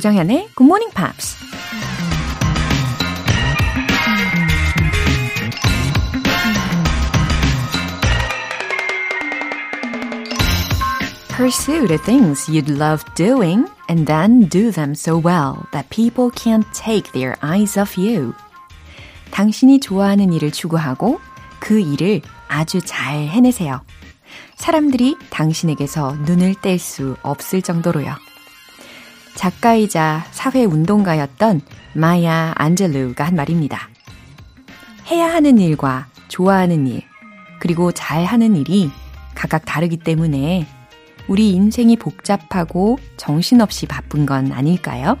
조정현의 Good Morning Pops. Pursue the things you'd love doing and then do them so well that people can't take their eyes off you. 당신이 좋아하는 일을 추구하고 그 일을 아주 잘 해내세요. 사람들이 당신에게서 눈을 뗄 수 없을 정도로요. 작가이자 사회운동가였던 마야 안젤루가 한 말입니다. 해야 하는 일과 좋아하는 일, 그리고 잘 하는 일이 각각 다르기 때문에 우리 인생이 복잡하고 정신없이 바쁜 건 아닐까요?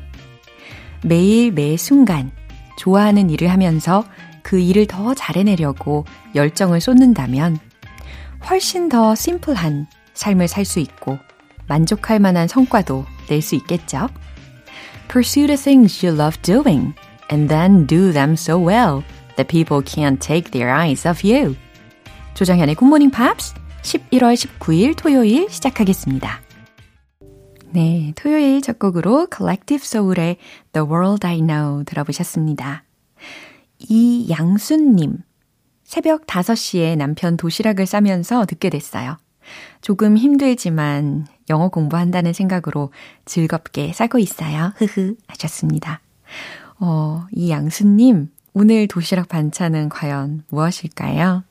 매일 매 순간 좋아하는 일을 하면서 그 일을 더 잘해내려고 열정을 쏟는다면 훨씬 더 심플한 삶을 살 수 있고 만족할 만한 성과도 낼 수 있겠죠? Pursue the things you love doing and then do them so well that people can't take their eyes off you. 조정현의 굿모닝 팝스 11월 19일 토요일 시작하겠습니다. 네, 토요일 첫 곡으로 Collective Soul의 The World I Know 들어보셨습니다. 이양순님, 새벽 5시에 남편 도시락을 싸면서 듣게 됐어요. 조금 힘들지만 영어 공부한다는 생각으로 즐겁게 싸고 있어요. 흐흐 하셨습니다. 어, 이 양수님, 오늘 도시락 반찬은 과연 무엇일까요?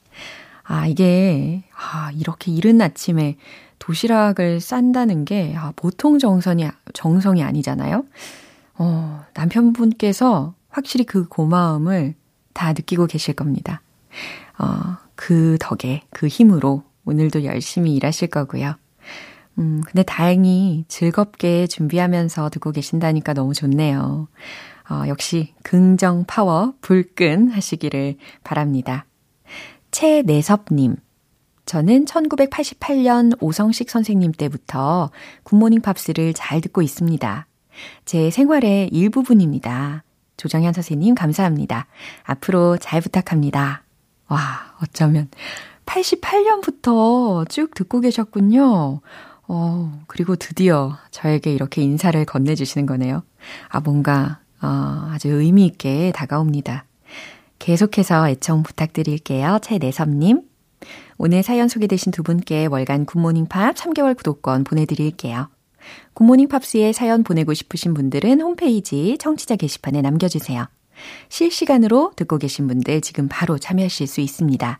아, 이게, 아, 이렇게 이른 아침에 도시락을 싼다는 게, 아, 보통 정성이, 정성이 아니잖아요? 어, 남편분께서 확실히 그 고마움을 다 느끼고 계실 겁니다. 어, 그 덕에, 그 힘으로 오늘도 열심히 일하실 거고요. 음, 근데 다행히 즐겁게 준비하면서 듣고 계신다니까 너무 좋네요. 어, 역시 긍정 파워 불끈 하시기를 바랍니다. 최내섭님. 저는 1988년 오성식 선생님 때부터 굿모닝 팝스를 잘 듣고 있습니다. 제 생활의 일부분입니다. 조정현 선생님 감사합니다. 앞으로 잘 부탁합니다. 와, 어쩌면 88년부터 쭉 듣고 계셨군요. 어, 그리고 드디어 저에게 이렇게 인사를 건네주시는 거네요. 아, 뭔가, 어, 아주 의미있게 다가옵니다. 계속해서 애청 부탁드릴게요. 최내섭님. 오늘 사연 소개되신 두 분께 월간 굿모닝 팝 3개월 구독권 보내드릴게요. 굿모닝 팝스에 사연 보내고 싶으신 분들은 홈페이지 청취자 게시판에 남겨주세요. 실시간으로 듣고 계신 분들 지금 바로 참여하실 수 있습니다.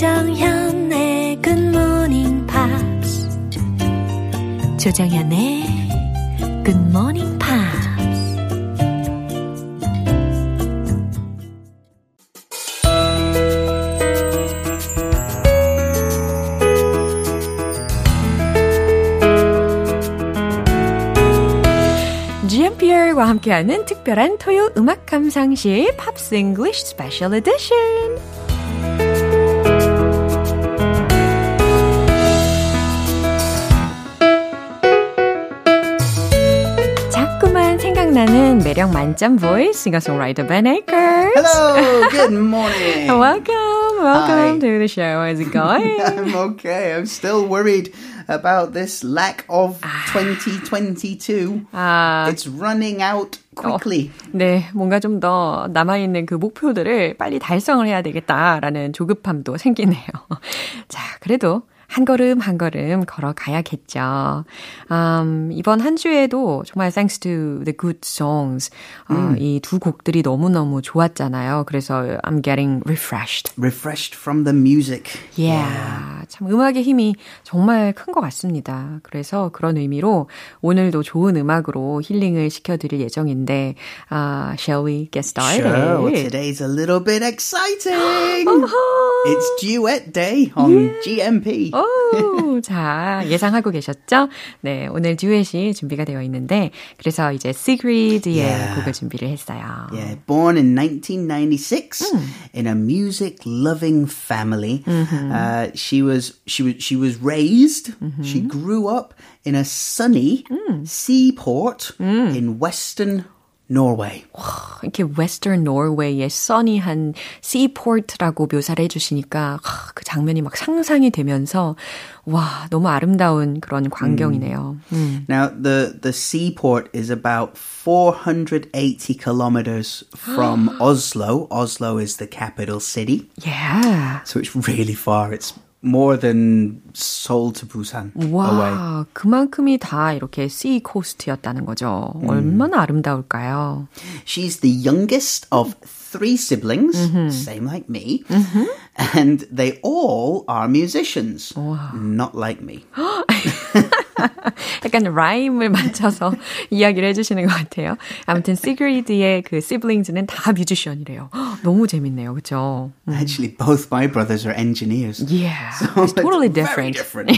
조정현의 굿모닝 팝스 조정현의 굿모닝 팝스 GMPR과 함께하는 특별한 토요 음악 감상실 팝스 잉글리쉬 스페셜 에디션 생각나는 매력 만점 voice 싱어송라이터 Ben Akers. Hello, good morning. welcome, welcome Hi. to the show. How's it going? I'm okay. I'm still worried about this lack of 2022. 아, It's running out quickly. 네, 뭔가 좀 더 남아있는 그 목표들을 빨리 달성을 해야 되겠다라는 조급함도 생기네요. 자, 그래도 한 걸음 한 걸음 걸어가야겠죠. 음, 이번 한 주에도 정말 thanks to the good songs 어, 이두 곡들이 너무너무 좋았잖아요. 그래서 I'm getting refreshed. Refreshed from the music. Yeah. 참 음악의 힘이 정말 큰 것 같습니다. 그래서 그런 의미로 오늘도 좋은 음악으로 힐링을 시켜드릴 예정인데, uh, shall we get started? Sure. Today's a little bit exciting. It's duet day on GMP. 오, 자, 예상하고 계셨죠? 네, 오늘 듀엣이 준비가 되어 있는데, 그래서 이제 Sigrid의 Yeah. 곡을 준비를 했어요. Yeah, born in 1996 in a music-loving family. Uh, she was she was she was raised. She grew up in a sunny seaport in western Norway. 이렇게 Western Norway의 sunny한 seaport라고 묘사를 해주시니까 하, 그 장면이 막 상상이 되면서 와 너무 아름다운 그런 광경이네요. 음. Now, the the seaport is about 480 kilometers from Oslo. Oslo is the capital city, Yeah. so it's really far. It's more than Seoul to Busan away. 와, 그만큼이 다 이렇게 sea coast였다는 거죠. 얼마나 아름다울까요? She's the youngest of three siblings, same like me, and they all are musicians, not like me. 약간 라임을 맞춰서 이야기를 해주시는 것 같아요. 아무튼 시그리드의 그 siblings는 다 뮤지션이래요. 너무 재밌네요, 그렇죠? Actually, both my brothers are engineers. Yeah, So it's totally very different.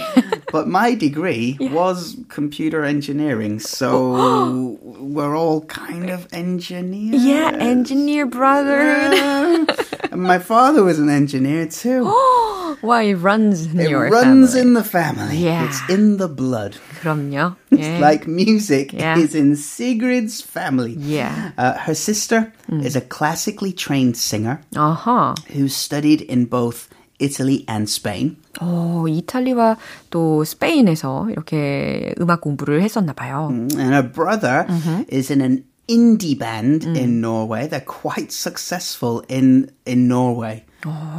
different. but my degree was computer engineering, so we're all kind of engineers. Yeah, engineer brother. Yeah. and my father was an engineer too. Why it runs in it your runs family. in the family. Yeah. It's in the blood. 그럼요. It's 예. like music Yeah. is in Sigrid's family. Yeah. Uh, her sister is a classically trained singer 아하. who studied in both Italy and Spain. 어, 이탈리아와 또 스페인에서 이렇게 음악 공부를 했었나 봐요. And her brother is in an indie band in Norway. They're quite successful in in Norway.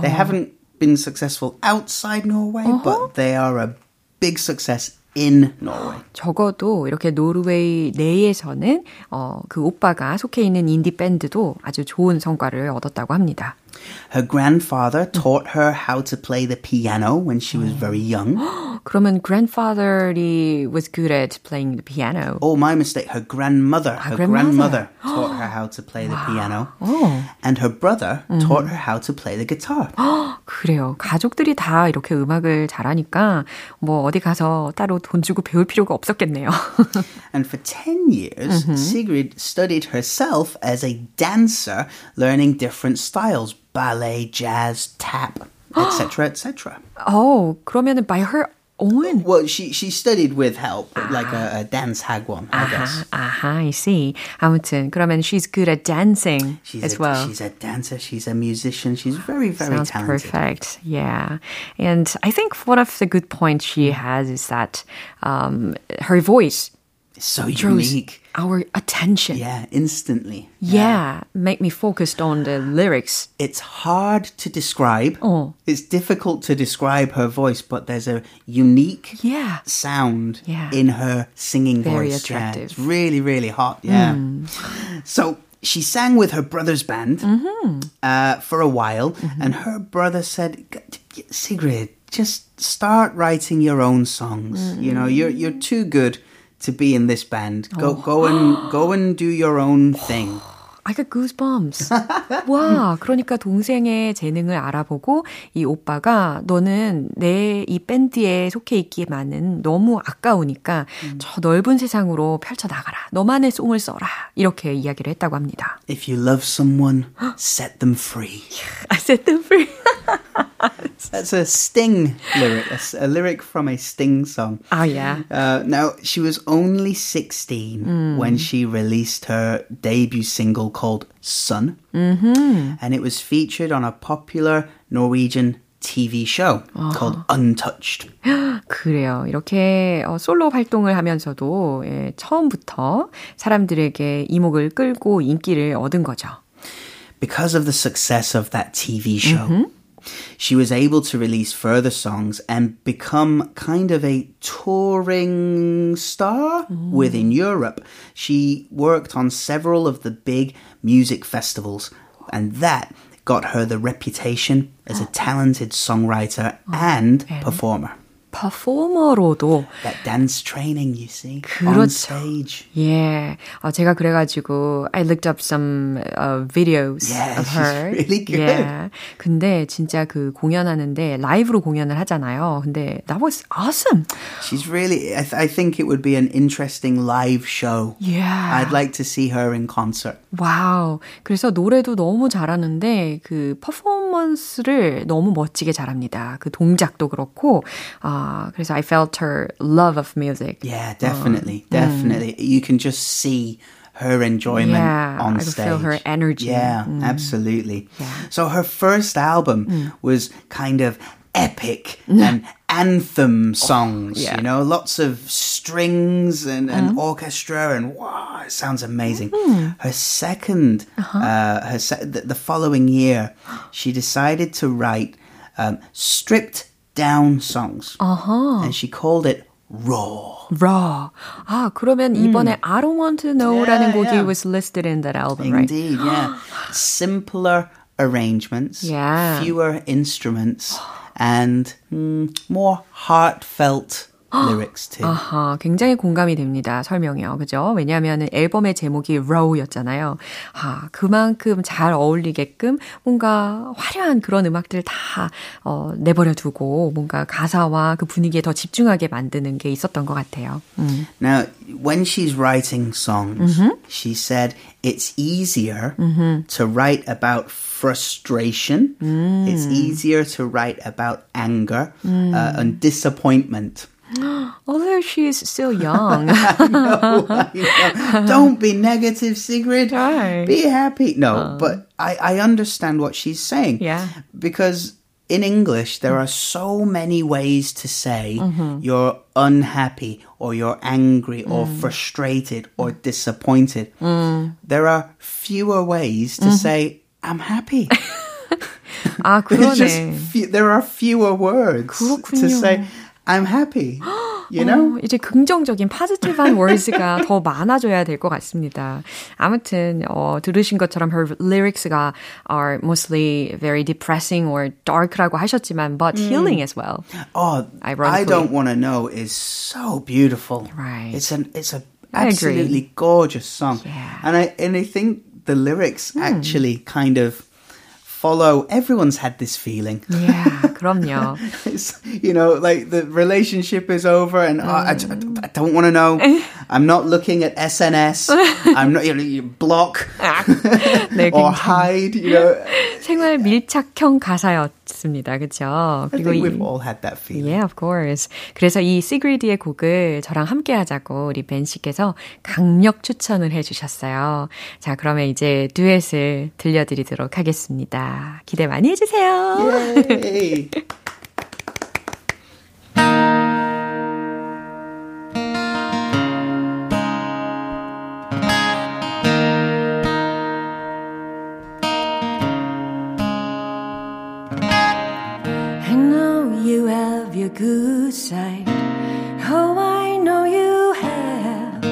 They haven't been successful outside Norway, but they are a big success in Norway. 적어도 이렇게 노르웨이 내에서는 어, 그 오빠가 속해 있는 인디 밴드도 아주 좋은 성과를 얻었다고 합니다. Her grandfather taught her how to play the piano when she was very young. 그러면 grandfather이 was good at playing the piano. Oh, my mistake. Her grandmother, her grandmother. grandmother taught her how to play the piano. 어, And her brother taught her how to play the guitar. 그래요. 가족들이 다 이렇게 음악을 잘하니까 뭐 어디 가서 따로 돈 주고 배울 필요가 없었겠네요. And for 10 years, Sigrid studied herself as a dancer, learning different styles ballet, jazz, tap, etc., etc. 어, 그러면은 by her own Well, she, she studied with help, like a, a dance hagwon, I guess. 아하, I see. 아무튼 그러면 she's good at dancing She's as a, well. she's a dancer, she's a musician, she's very, very Sounds talented. perfect. Yeah. And I think one of the good points she has is that um, her voice It's so draws unique. our attention. Yeah, instantly. Yeah. Make me focused on the lyrics. It's hard to describe. Oh. It's difficult to describe her voice, but there's a unique Yeah. sound Yeah. in her singing Very voice. Yeah, attractive. it's really, really hot. Yeah. Hmm. So she sang with her brother's band mm-hmm. uh, for a while, mm-hmm. and her brother said, "G- Sigrid, just start writing your own songs. You know, mm. you're you're too good to be in this band. Go go and go and do your own thing. I got goosebumps. 와, 그러니까 동생의 재능을 알아보고 이 오빠가 너는 내 이 밴드에 속해 있기만은 너무 아까우니까 저 넓은 세상으로 펼쳐 나가라. 너만의 송을 써라. 이렇게 이야기를 했다고 합니다. If you love someone, set them free. I set them free. That's a Sting lyric, a, s- a lyric from a Sting song. 아, yeah. Uh, now, she was only 16 when she released her debut single called Sun. Mm-hmm. And it was featured on a popular Norwegian TV show called Untouched. 그래요. 이렇게 어, 솔로 활동을 하면서도 예, 처음부터 사람들에게 이목을 끌고 인기를 얻은 거죠. Because of the success of that TV show, she was able to release further songs and become kind of a touring star within Europe. She worked on several of the big music festivals, and that got her the reputation as a talented songwriter oh, and performer. 퍼포머로도 That dance training, you see, 그렇죠. on stage. 예, 어, 제가 그래가지고 I looked up some uh, videos Yeah, of she's her. really good. 예, 근데 진짜 그 공연하는데 라이브로 공연을 하잖아요. 근데 that was awesome. She's really. I, th- I think it would be an interesting live show. Yeah. I'd like to see her in concert. 와우. 그래서 노래도 너무 잘하는데 그 퍼포먼스를 너무 멋지게 잘합니다. 그 동작도 그렇고. 아, 그래서 I felt her love of music. Yeah, definitely, definitely. You can just see her enjoyment Yeah, on I could stage. feel her energy. Yeah, absolutely. So her first album was kind of epic and anthem songs. yeah. You know, lots of strings and, and orchestra, and wow, it sounds amazing. Her 2nd uh her se- the, the following year, she decided to write um, stripped down songs, and she called it Raw. Raw. 아, 그러면 이번에 I don't want to know라는 Yeah, 곡이 yeah. was listed in that album, right? Indeed, yeah. Simpler arrangements, Yeah. fewer instruments, and mm, more heartfelt lyrics too. 아하, 굉장히 공감이 됩니다. 설명이요. 그죠? 왜냐하면 앨범의 제목이 Raw였잖아요. 아, 그만큼 잘 어울리게끔 뭔가 화려한 그런 음악들을 다 어, 내버려 두고 뭔가 가사와 그 분위기에 더 집중하게 만드는 게 있었던 것 같아요. 음. Now, when she's writing songs, she said it's easier to write about frustration. It's easier to write about anger uh, and disappointment. Although she's still young. Don't be negative, Sigrid. Right. Be happy. No, but I, I understand what she's saying. Yeah. Because in English, there are so many ways to say you're unhappy or you're angry or frustrated or disappointed. There are fewer ways to say, I'm happy. 아, It's just 그러네. fe- there are fewer words to 그렇군요. say, I'm happy. You know? 어, 이제 긍정적인 파지티브한 월드가 더 많아져야 될 것 같습니다. 아무튼 어, 들으신 것처럼 her lyrics가 are mostly very depressing or dark라고 하셨지만 but healing as well. Oh, Ironically. I don't want to know is so beautiful. Right. It's an it's a I agree. absolutely gorgeous song. Yeah. Hmm. And I and I think the lyrics actually kind of follow everyone's had this feeling. Yeah, 그럼요. It's, you know, like the relationship is over and oh, I, I don't want to know. I'm not looking at SNS. I'm not, you know, you block 네, or 굉장히 hide, you know. 생활 밀착형 가사였 습니다. 그렇죠? I think we've all had that feeling. Yeah, of course. 그래서 이 시그리드의 곡을 저랑 함께 하자고 우리 벤 씨께서 강력 추천을 해 주셨어요. 자, 그러면 이제 듀엣을 들려 드리도록 하겠습니다. 기대 많이 해 주세요. side. Oh, I know you have.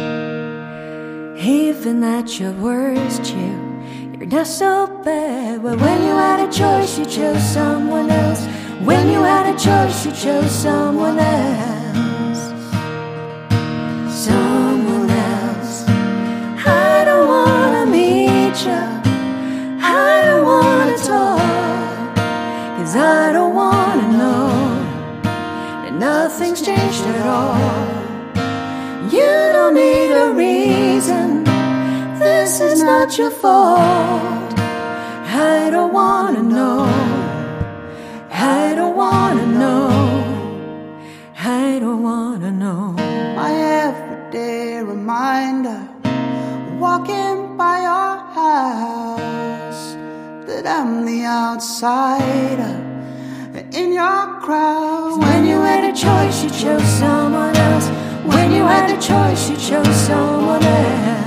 Even at your worst, you, you're not so bad. But when you had a choice, you chose someone else. When you had a choice, you chose someone else. I don't wanna know. I don't wanna know. I don't wanna know. My everyday reminder, walking by your house, that I'm the outsider in your crowd. When you had a choice, you chose someone else. When you had a choice, you chose someone else.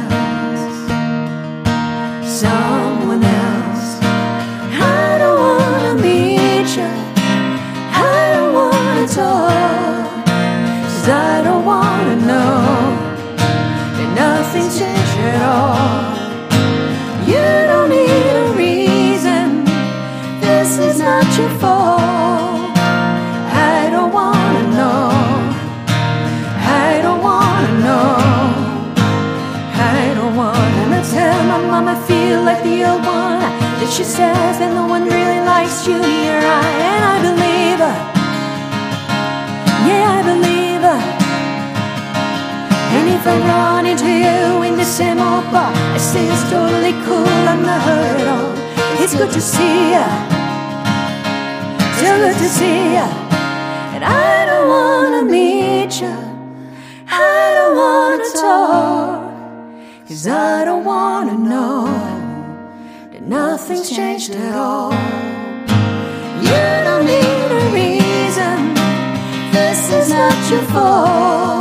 Someone else. I don't wanna meet you. I don't wanna talk. Cause I don't wanna know nothing's changed at all. That she says that no one really likes Junior I, and I believe her. Yeah, I believe her. And if I run into you in the same old bar, I say it's totally cool, I'm not hurt. It's good to see ya. So good to see ya. And I don't wanna meet ya. I don't wanna talk. Cause I don't wanna know nothing's changed at all. You don't need a reason. This is not your fault.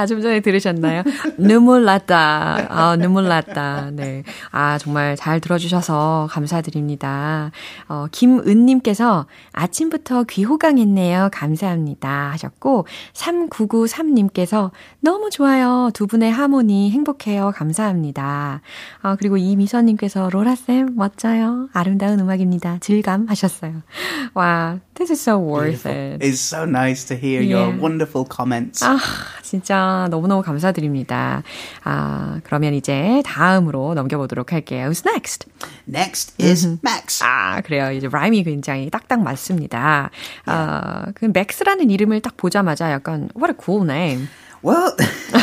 아, 좀 전에 들으셨나요? 눈물 났다. 아, 눈물 났다. 네. 아, 정말 잘 들어주셔서 감사드립니다. 어, 김은님께서 아침부터 귀호강했네요. 감사합니다. 하셨고, 3993님께서 너무 좋아요. 두 분의 하모니 행복해요. 감사합니다. 아, 그리고 이미선님께서 로라쌤 멋져요. 아름다운 음악입니다. 질감 하셨어요. 와, this is so worth it. It's so nice to hear your Yeah. wonderful comments. 아, 진짜 너무너무 감사드립니다. 아, 그러면 이제 다음으로 넘겨보도록 할게요. Who's next? Next is Max. 아, 그래요. 이제 라임이 굉장히 딱딱 맞습니다. 아, 그 맥스라는 이름을 딱 보자마자 약간 what a cool name. Well,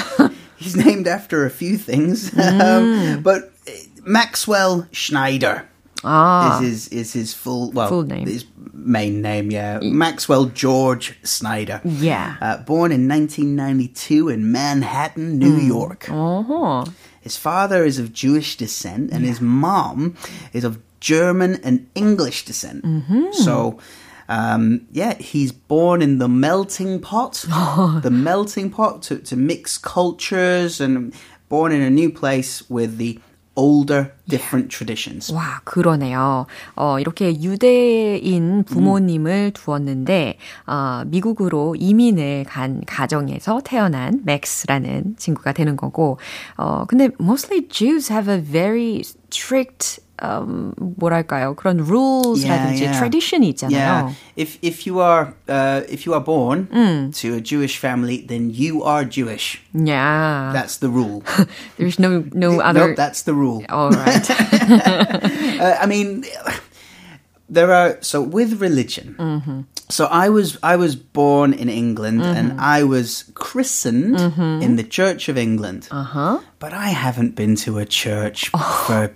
he's named after a few things, um, but uh, Maxwell Schneider Ah, is his is his full well full name. his main name? Yeah, Maxwell George Snyder. Yeah, uh, born in 1992 in Manhattan, New mm. York. Uh-huh. His father is of Jewish descent, and yeah. his mom is of German and English descent. Mm-hmm. So. Um, yeah, he's born in the melting pot. the melting pot to, to mix cultures and born in a new place with the older, different traditions. 와, 그러네요. 어, 이렇게 유대인 부모님을 두었는데, 어, 미국으로 이민을 간 가정에서 태어난 맥스라는 친구가 되는 거고, 어, 근데 mostly Jews have a very strict, um, 뭐랄까요, 그런 rules라든지 tradition이 있잖아요. Yeah. If if you are uh, if you are born to a Jewish family, then you are Jewish. Yeah. That's the rule. There's no, no other. Nope, that's the rule. All right. Uh, I mean, there are so with religion. Mm-hmm. So I was I was born in England and I was christened Mm-hmm. in the Church of England. Uh huh. But I haven't been to a church Oh. for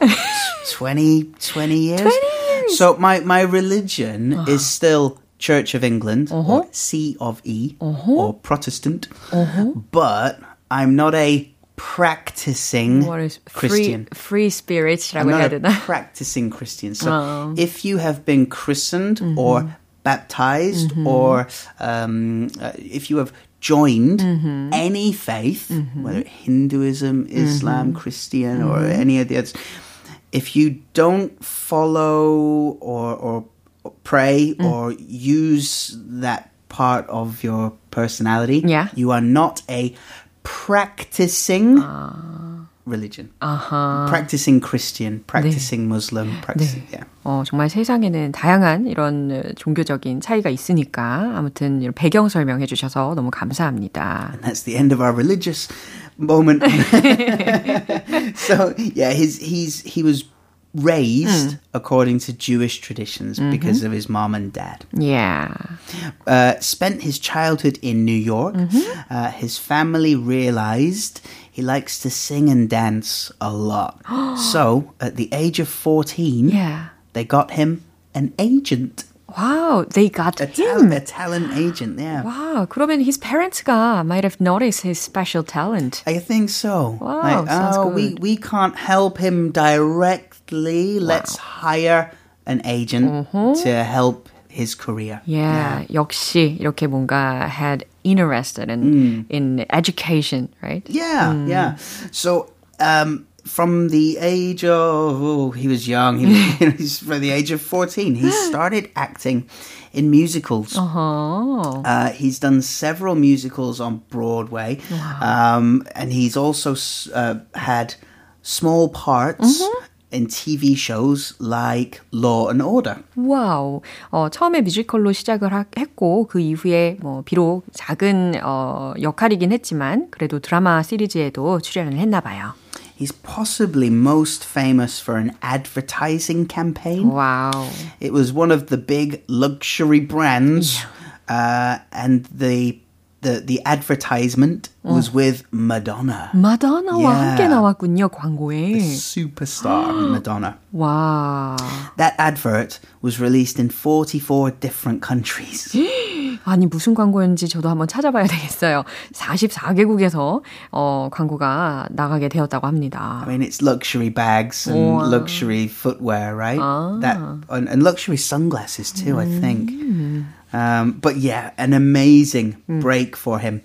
20, 20 years. 20 years. Uh-huh. So my, my religion is still Church of England or C of E or Protestant. Uh-huh. But I'm not a practicing What is Christian. free, free spirits라고 I'm 해야 not a 되나? practicing Christian. So Oh. if you have been christened Mm-hmm. or baptized or um, uh, if you have joined Mm-hmm. any faith, whether Hinduism, Islam, Christian, or Mm-hmm. any of the others, if you don't follow or, or pray Mm. or use that part of your personality, Yeah. you are not a practicing Ah. religion. 아하. practicing Christian, practicing Muslim, practicing yeah. 어, 정말 세상에는 다양한 이런 어, 종교적인 차이가 있으니까 아무튼 이런 배경 설명해 주셔서 너무 감사합니다. And that's the end of our religious moment. so yeah, his he's he was raised according to Jewish traditions because of his mom and dad. Yeah. Uh, spent his childhood in New York. Uh, his family realized he likes to sing and dance a lot. so at the age of 14, Yeah. they got him an agent. Wow, they got A, him. tal- a talent agent, yeah. Wow, 그러면 his parents가 might have noticed his special talent. I think so. Wow, Like, sounds oh, we, good. we can't help him directly. Let's hire an agent to help his career. Yeah, 역시 이렇게 뭔가 had interested in in education, right? Yeah, yeah. So um, from the age of oh, he was young. He was, you know, he's from the age of fourteen. He started acting in musicals. Uh-huh. Uh, he's done several musicals on Broadway, um, and he's also s- uh, had small parts in TV shows like Law and Order. 와우. 어, 처음에 뮤지컬로 시작을 하, 했고 그 이후에 뭐 비록 작은 어, 역할이긴 했지만 그래도 드라마 시리즈에도 출연을 했나 봐요. He's possibly most famous for an advertising campaign. 와우. It was one of the big luxury brands, uh, and the the the advertisement was with Madonna, 마더나와 Yeah. 함께 나왔군요, 광고에. superstar Madonna. 와. That advert was released in 44 different countries. 아니 무슨 광고였는지 저도 한번 찾아봐야 되겠어요. 44개국에서 어, 광고가 나가게 되었다고 합니다. I mean, it's luxury bags and Wow. luxury footwear, right? That and, and luxury sunglasses too, I think. Um, but yeah, an amazing break for him.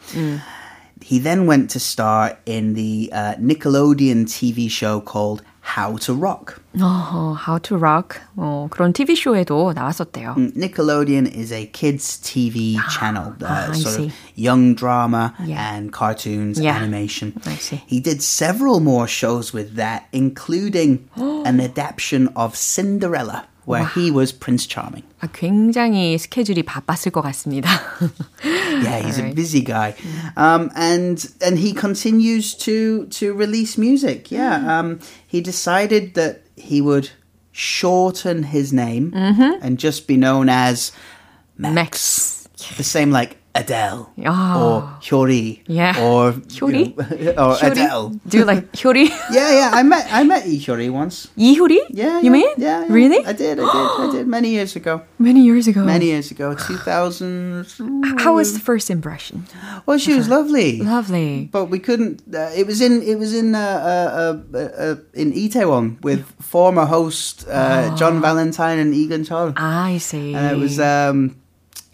He then went to star in the uh, Nickelodeon TV show called How to Rock. 어, How to Rock 어, 그런 TV 쇼에도 나왔었대요. Nickelodeon is a kids TV channel, uh, ah, I sort see. of young drama Yeah. and cartoons, Yeah. animation. I see. He did several more shows with that, including an adaptation of Cinderella, where he was Prince Charming. 아, 굉장히 스케줄이 바빴을 것 같습니다. Yeah, he's a Alright. busy guy, um, and and he continues to to release music. Yeah, um, he decided that he would shorten his name and just be known as Max. Max. The same like Adele oh. or Hyori yeah. or Hyori you know, or Hyori? Adele. Do you like Hyori? yeah, yeah. I met I met E Hyori once. E Hyori? Yeah, yeah. You mean? Yeah, yeah, Really? I did. I did. I did many years ago. Many years ago. Many years ago. Two thousand. How was the first impression? Well, she was lovely. Lovely. But we couldn't. Uh, it was in. It was in. Uh, uh, uh, uh in Itaewon with former host oh. John Valentine and Egan Chol. I see. And it was. Um,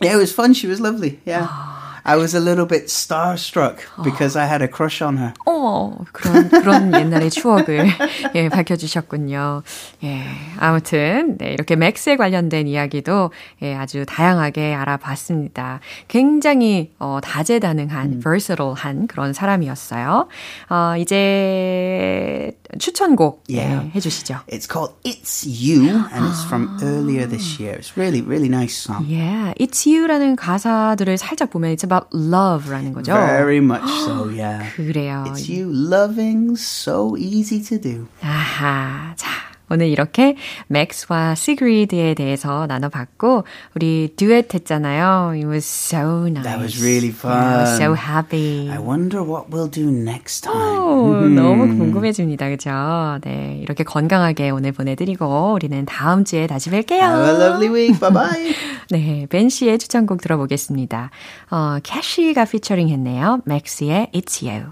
yeah, it was fun. She was lovely. Yeah. Ah. I was a little bit starstruck because I had a crush on her. 어, 그런, 그런 옛날의 추억을, 예, 밝혀 주셨군요. 예, 아무튼, 네, 이렇게 맥스에 관련된 이야기도, 예, 아주 다양하게 알아봤습니다. 굉장히, 어, 다재다능한, versatile한 그런 사람이었어요. 어, 이제, 추천곡, 예, Yeah. 해주시죠. It's called It's You, and it's from earlier this year. It's really, really nice song. Yeah, It's You라는 가사들을 살짝 보면 it's about love라는 거죠. Very much so, yeah. 그래요. It's you loving so easy to do. 아하, 자. 오늘 이렇게 맥스와 시그리드에 대해서 나눠봤고 우리 듀엣 했잖아요. It was so nice. That was really Yeah, I was so fun. happy. I wonder what we'll do next time. 오, 너무 궁금해집니다. 그죠? 네, 이렇게 건강하게 오늘 보내드리고 우리는 다음 주에 다시 뵐게요. Have a lovely week. Bye bye. 네, 벤 씨의 추천곡 들어보겠습니다. 어, 캐시가 피처링 했네요. 맥스의 It's You.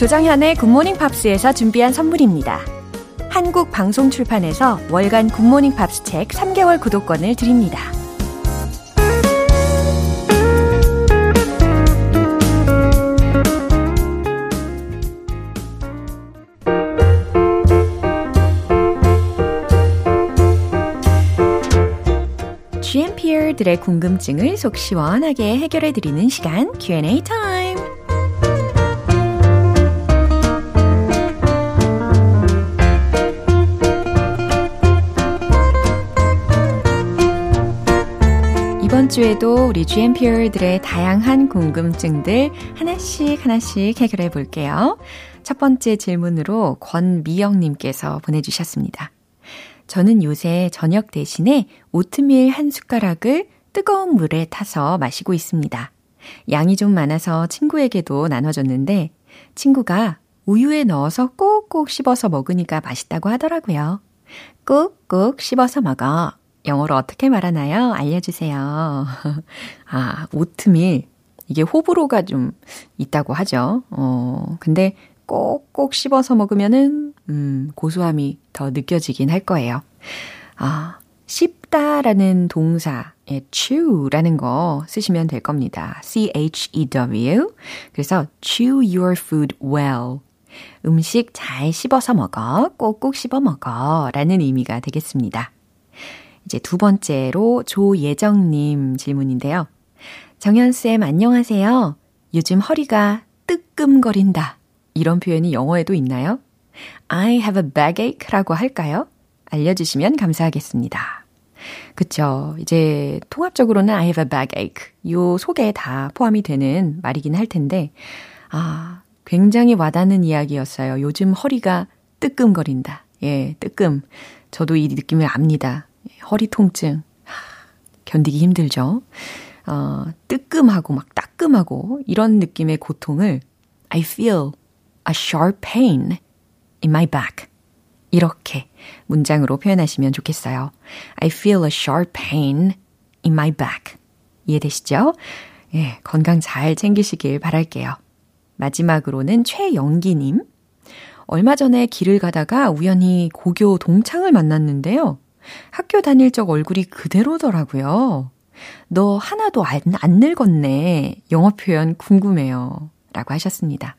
조정현의 굿모닝 팝스에서 준비한 선물입니다. 한국 방송 출판에서 월간 굿모닝 팝스 책 3개월 구독권을 드립니다. GMPer들의 궁금증을 속 시원하게 해결해 드리는 시간 Q&A 타임. 주에도 우리 GMPR들의 다양한 궁금증들 하나씩 하나씩 해결해 볼게요. 첫 번째 질문으로 권미영님께서 보내주셨습니다. 저는 요새 저녁 대신에 오트밀 한 숟가락을 뜨거운 물에 타서 마시고 있습니다. 양이 좀 많아서 친구에게도 나눠줬는데 친구가 우유에 넣어서 꼭꼭 씹어서 먹으니까 맛있다고 하더라고요. 꾹꾹 씹어서 먹어. 영어로 어떻게 말하나요? 알려주세요. 아, 오트밀. 이게 호불호가 좀 있다고 하죠. 어, 근데 꼭꼭 씹어서 먹으면은, 음, 고소함이 더 느껴지긴 할 거예요. 아, 씹다라는 동사, 예, chew라는 거 쓰시면 될 겁니다. C-H-E-W. 그래서 chew your food well. 음식 잘 씹어서 먹어. 꼭꼭 씹어 먹어. 라는 의미가 되겠습니다. 이제 두 번째로 조예정님 질문인데요. 정연쌤, 안녕하세요. 요즘 허리가 뜨끔거린다. 이런 표현이 영어에도 있나요? I have a backache 라고 할까요? 알려주시면 감사하겠습니다. 그쵸. 이제 통합적으로는 I have a backache. 요 속에 다 포함이 되는 말이긴 할 텐데, 아, 굉장히 와닿는 이야기였어요. 요즘 허리가 뜨끔거린다. 예, 뜨끔. 저도 이 느낌을 압니다. 허리 통증. 견디기 힘들죠. 어, 뜨끔하고 막 따끔하고 이런 느낌의 고통을 I feel a sharp pain in my back. 이렇게 문장으로 표현하시면 좋겠어요. I feel a sharp pain in my back. 이해되시죠? 예, 건강 잘 챙기시길 바랄게요. 마지막으로는 최영기님. 얼마 전에 길을 가다가 우연히 고교 동창을 만났는데요. 학교 다닐 적 얼굴이 그대로더라고요. 너 하나도 안, 안 늙었네. 영어 표현 궁금해요. 라고 하셨습니다.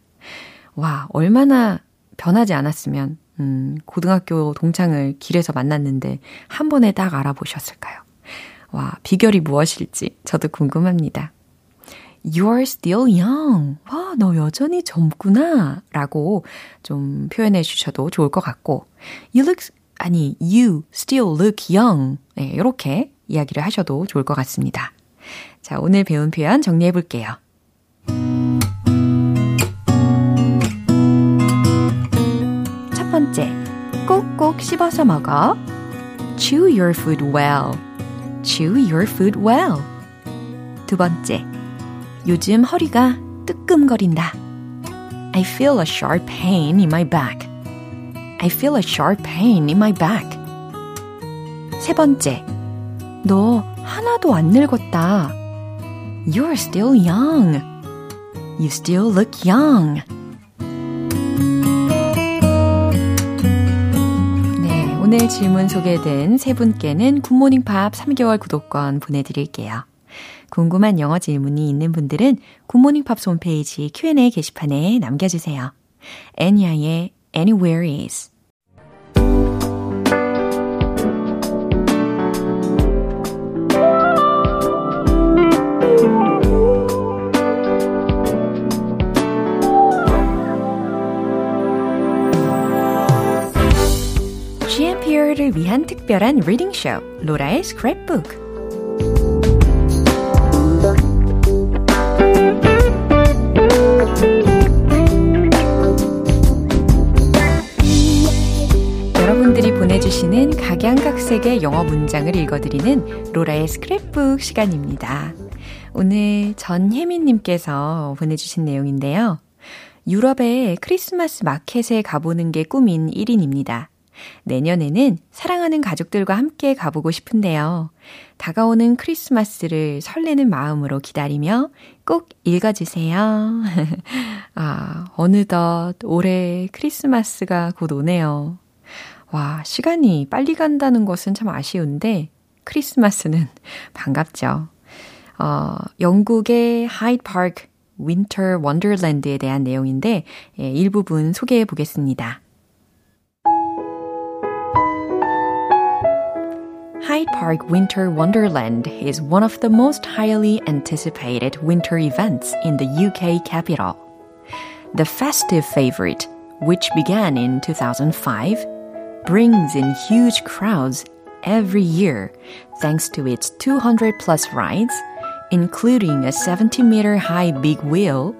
와, 얼마나 변하지 않았으면, 음, 고등학교 동창을 길에서 만났는데 한 번에 딱 알아보셨을까요? 와, 비결이 무엇일지 저도 궁금합니다. You're still young. 와, 너 여전히 젊구나. 라고 좀 표현해 주셔도 좋을 것 같고, You look, 아니, you still look young. 네, 이렇게 이야기를 하셔도 좋을 것 같습니다. 자, 오늘 배운 표현 정리해 볼게요. 첫 번째, 꼭꼭 씹어서 먹어. Chew your food well. Chew your food well. 두 번째, 요즘 허리가 뜨끔거린다. I feel a sharp pain in my back. I feel a sharp pain in my back. 세 번째, 너 하나도 안 늙었다. You're still young. You still look young. 네, 오늘 질문 소개된 세 분께는 굿모닝 팝 3개월 구독권 보내드릴게요. 궁금한 영어 질문이 있는 분들은 굿모닝 팝스 홈페이지 Q&A 게시판에 남겨주세요. 엔야의 Anywhere is GMP를 위한 특별한 reading 쇼 로라의 스크랩북 여러분들이 보내주시는 각양각색의 영어 문장을 읽어드리는 로라의 스크랩북 시간입니다. 오늘 전혜민님께서 보내주신 내용인데요. 유럽의 크리스마스 마켓에 가보는 게 꿈인 1인입니다. 내년에는 사랑하는 가족들과 함께 가보고 싶은데요. 다가오는 크리스마스를 설레는 마음으로 기다리며 꼭 읽어주세요. 아, 어느덧 올해 크리스마스가 곧 오네요. 와, 시간이 빨리 간다는 것은 참 아쉬운데, 크리스마스는 반갑죠. 어, 영국의 하이드 파크 윈터 원더랜드에 대한 내용인데, 예, 일부분 소개해 보겠습니다. Hyde Park Winter Wonderland is one of the most highly anticipated winter events in the UK capital. The festive favorite, which began in 2005, brings in huge crowds every year thanks to its 200 plus rides, including a 70 meter high big wheel,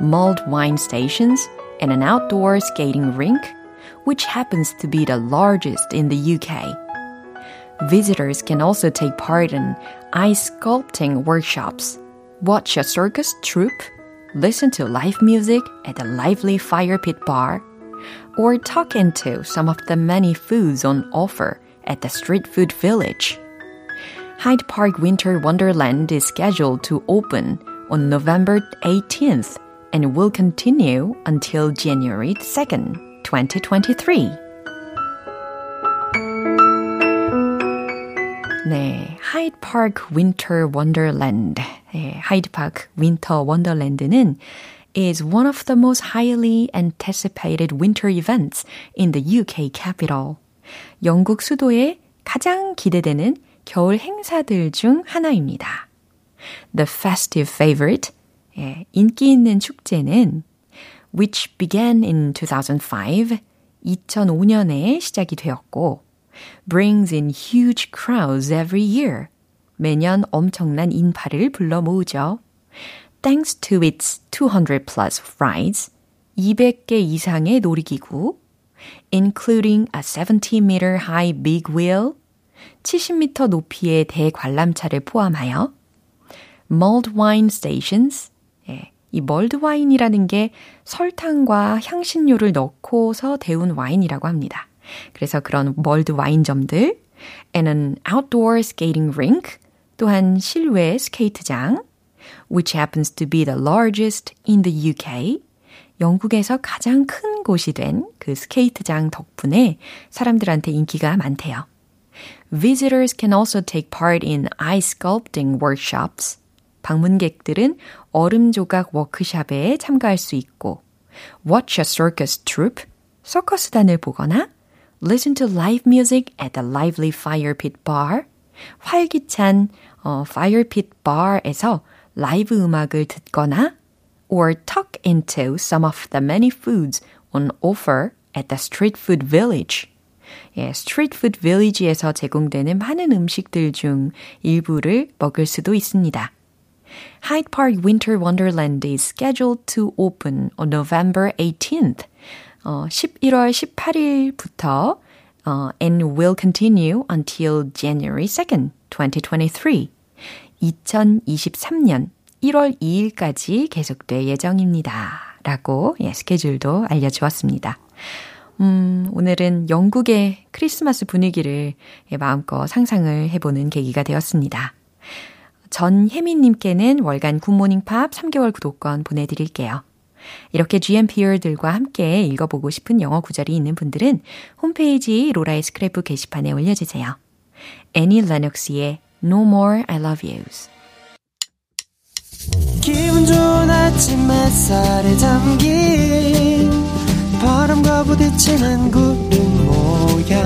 mulled wine stations, and an outdoor skating rink, which happens to be the largest in the UK. Visitors can also take part in ice sculpting workshops, watch a circus troupe, listen to live music at a lively fire pit bar, or tuck into some of the many foods on offer at the street food village. Hyde Park Winter Wonderland is scheduled to open on November 18th and will continue until January 2nd, 2023. 네, Hyde Park Winter Wonderland. 네, Hyde Park Winter Wonderland는 is one of the most highly anticipated winter events in the UK capital. 영국 수도의 가장 기대되는 겨울 행사들 중 하나입니다. The festive favorite, 예, 인기 있는 축제는 which began in 2005, 2005년에 시작이 되었고 brings in huge crowds every year. 매년 엄청난 인파를 불러 모으죠. Thanks to its 200 plus rides, 200개 이상의 놀이기구, including a 70 meter high big wheel, 70m 높이의 대관람차를 포함하여 mulled wine stations, 예, 이 mulled wine이라는 게 설탕과 향신료를 넣고서 데운 와인이라고 합니다. 그래서 그런 mulled 와인점들, and an outdoor skating rink, 또한 실외 스케이트장, which happens to be the largest in the UK, 영국에서 가장 큰 곳이 된 그 스케이트장 덕분에 사람들한테 인기가 많대요. Visitors can also take part in ice sculpting workshops. 방문객들은 얼음 조각 워크샵에 참가할 수 있고, watch a circus troupe, 서커스단을 보거나, listen to live music at the lively fire pit bar, 활기찬 어, fire pit bar에서 라이브 음악을 듣거나, or tuck into some of the many foods on offer at the street food village. 예, 스트리트 푸드 빌리지에서 제공되는 많은 음식들 중 일부를 먹을 수도 있습니다. Hyde Park Winter Wonderland is scheduled to open on November 18th. 어, 11월 18일부터 어, and will continue until January 2nd, 2023. 2023년 1월 2일까지 계속될 예정입니다. 라고 예, 스케줄도 알려주었습니다. 음, 오늘은 영국의 크리스마스 분위기를 예, 마음껏 상상을 해보는 계기가 되었습니다. 전혜민님께는 월간 굿모닝 팝 3개월 구독권 보내드릴게요. 이렇게 GMPR들과 함께 읽어보고 싶은 영어 구절이 있는 분들은 홈페이지 로라의 스크랩북 게시판에 올려주세요. 애니 레녹스의 No More I Love Yous. 기분 좋은 아침 햇살에 잠긴 바람과 부딪히는 구름 모양.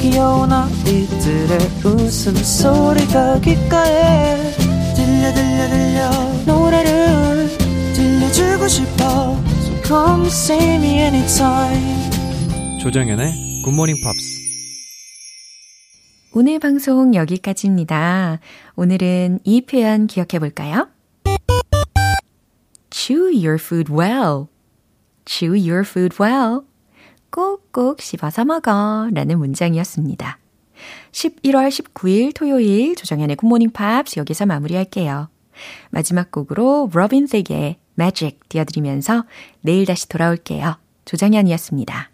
귀여운 아이들의 웃음소리가 귓가에 들려 들려 들려. 노래를 주고 싶어 So come see me anytime 조정현의 굿모닝 팝스 오늘 방송 여기까지입니다. 오늘은 이 표현 기억해 볼까요? Chew your food well. Chew your food well. 꼭꼭 씹어서 먹어. 라는 문장이었습니다. 11월 19일 토요일 조정현의 굿모닝 팝스 여기서 마무리할게요. 마지막 곡으로 로빈 시크의 Magic 띄워드리면서 내일 다시 돌아올게요. 조정현이었습니다.